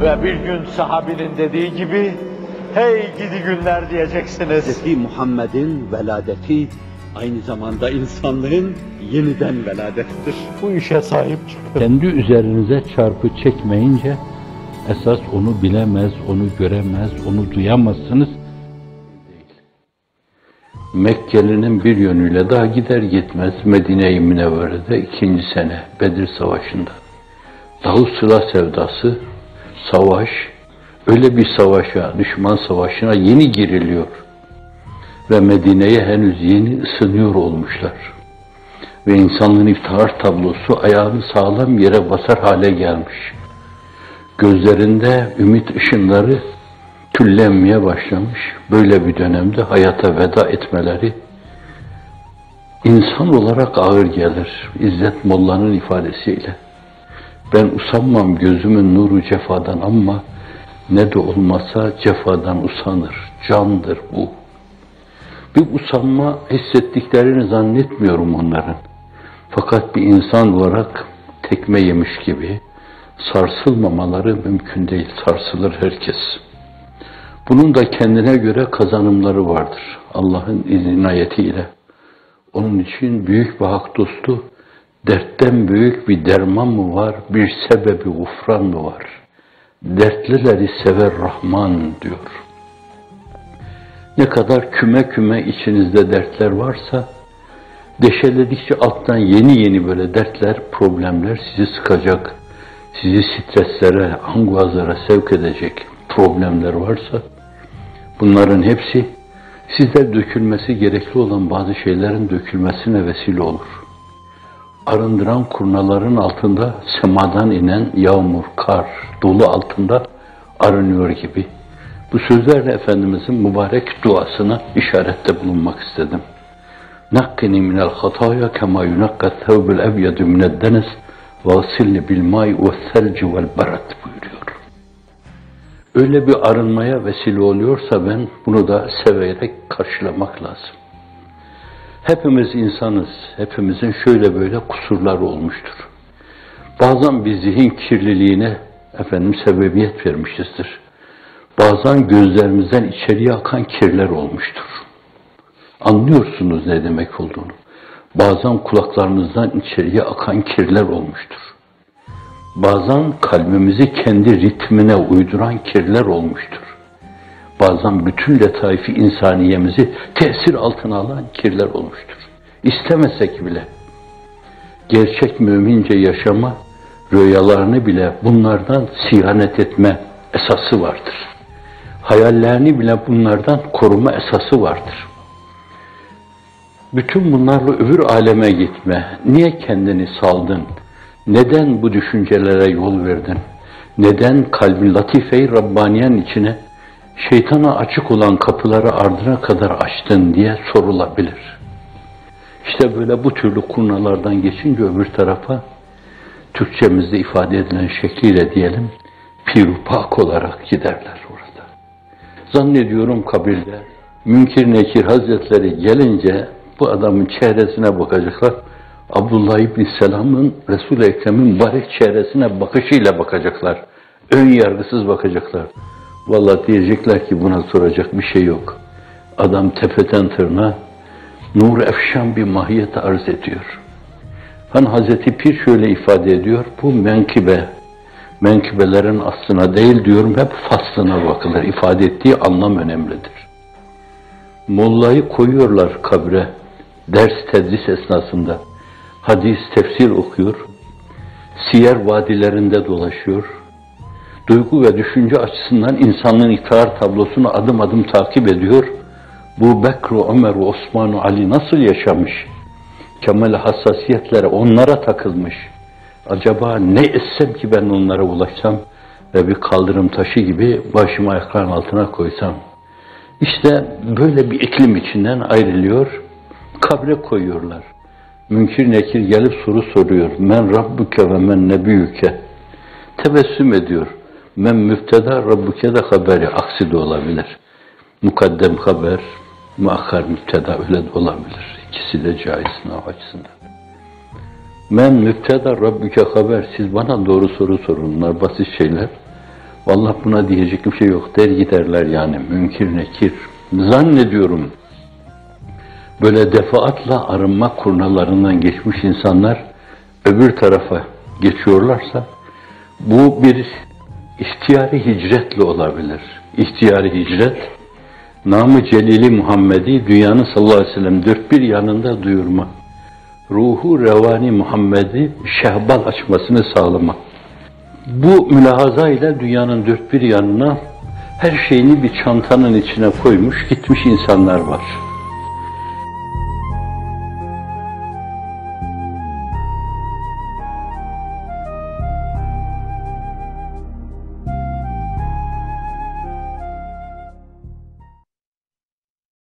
Ve bir gün sahabinin dediği gibi, hey gidi günler diyeceksiniz. Hz. Muhammed'in veladeti aynı zamanda insanlığın yeniden veladettir. Bu işe sahip çıkın. Kendi üzerinize çarpı çekmeyince esas onu bilemez, onu göremez, onu duyamazsınız. Mekkeli'nin bir yönüyle daha gider gitmez Medine-i Münevvere'de ikinci sene Bedir Savaşı'nda. Davut Sıla sevdası, savaş, öyle bir savaşa, düşman savaşına yeni giriliyor. Ve Medine'ye henüz yeni ısınıyor olmuşlar. Ve insanlığın iftihar tablosu ayağını sağlam yere basar hale gelmiş. Gözlerinde ümit ışınları tüllenmeye başlamış. Böyle bir dönemde hayata veda etmeleri insan olarak ağır gelir. İzzet Molla'nın ifadesiyle. Ben usanmam gözümün nuru cefadan ama ne de olmasa cefadan usanır. Candır bu. Bir usanma hissettiklerini zannetmiyorum onların. Fakat bir insan olarak tekme yemiş gibi sarsılmamaları mümkün değil. Sarsılır herkes. Bunun da kendine göre kazanımları vardır. Allah'ın izinayetiyle. Onun için büyük bir hak dostu, dertten büyük bir derman mı var, bir sebebi gufran mı var? Dertlileri sever Rahman diyor. Ne kadar küme küme içinizde dertler varsa, deşeledikçe alttan yeni yeni böyle dertler, problemler sizi sıkacak, sizi streslere, anguazlara sevk edecek problemler varsa, bunların hepsi sizde dökülmesi gerekli olan bazı şeylerin dökülmesine vesile olur. Arındıran kurnaların altında semadan inen yağmur, kar, dolu altında arınıyor gibi. Bu sözlerle Efendimizin mübarek duasına işarette bulunmak istedim. Nakkini minel hataya kema yunakka thevbül ebyedü mined deniz vasilni bil may ve selci vel barat buyuruyor. Öyle bir arınmaya vesile oluyorsa ben bunu da severek karşılamak lazım. Hepimiz insanız, hepimizin şöyle böyle kusurları olmuştur. Bazen bir zihin kirliliğine efendim sebebiyet vermişizdir. Bazen gözlerimizden içeriye akan kirler olmuştur. Anlıyorsunuz ne demek olduğunu. Bazen kulaklarınızdan içeriye akan kirler olmuştur. Bazen kalbimizi kendi ritmine uyduran kirler olmuştur. Bazen bütün letaifi insaniyemizi tesir altına alan kirler olmuştur. İstemesek bile gerçek mümince yaşama rüyalarını bile bunlardan siyanet etme esası vardır. Hayallerini bile bunlardan koruma esası vardır. Bütün bunlarla öbür aleme gitme. Niye kendini saldın? Neden bu düşüncelere yol verdin? Neden kalbin latife-i Rabbaniyen içine şeytana açık olan kapıları ardına kadar açtın diye sorulabilir. İşte böyle bu türlü kurnalardan geçince öbür tarafa Türkçemizde ifade edilen şekliyle diyelim pirupak olarak giderler orada. Zannediyorum kabirde Münkir Nekir Hazretleri gelince bu adamın çehresine bakacaklar. Abdullah İbni Selam'ın Resul-i Ekrem'in mübarek çehresine bakışıyla bakacaklar. Ön yargısız bakacaklar. Vallahi diyecekler ki buna soracak bir şey yok. Adam tepeden tırnağa nur efşan bir mahiyet arz ediyor. Hani Hazreti Pir şöyle ifade ediyor, bu menkibe, menkibelerin aslına değil diyorum, hep faslına bakılır. İfade ettiği anlam önemlidir. Mollayı koyuyorlar kabre, ders tedris esnasında. Hadis, tefsir okuyor, siyer vadilerinde dolaşıyor, duygu ve düşünce açısından insanlığın iktidar tablosunu adım adım takip ediyor. Bu Bekr, Ömer, Osman, Ali nasıl yaşamış? Kemal hassasiyetlere onlara takılmış. Acaba ne etsem ki ben onlara ulaşsam ve bir kaldırım taşı gibi başımı ayaklarının altına koysam? İşte böyle bir iklim içinden ayrılıyor, kabre koyuyorlar. Münkir nekir gelip soru soruyor. Men Rabbuke ve men nebiyüke. Tebessüm ediyor. Men müfteda Rabbuke de haberi. Aksi de olabilir. Mukaddem haber, muakkar müfteda öyle de olabilir. İkisi de caiz sınav açısından. Men müfteda Rabbuke haber. Siz bana doğru soru sorun. Bunlar basit şeyler. Vallahi buna diyecek bir şey yok. Der giderler yani. Münkir nekir. Zannediyorum böyle defaatla arınma kurnalarından geçmiş insanlar öbür tarafa geçiyorlarsa bu bir ihtiyari hicretle olabilir. İhtiyari hicret namı celili Muhammed'i dünyanın sallallahu aleyhi ve sellem dört bir yanında duyurma. Ruhu revani Muhammed'i şehbal açmasını sağlama. Bu mülahaza ile dünyanın dört bir yanına her şeyini bir çantanın içine koymuş gitmiş insanlar var.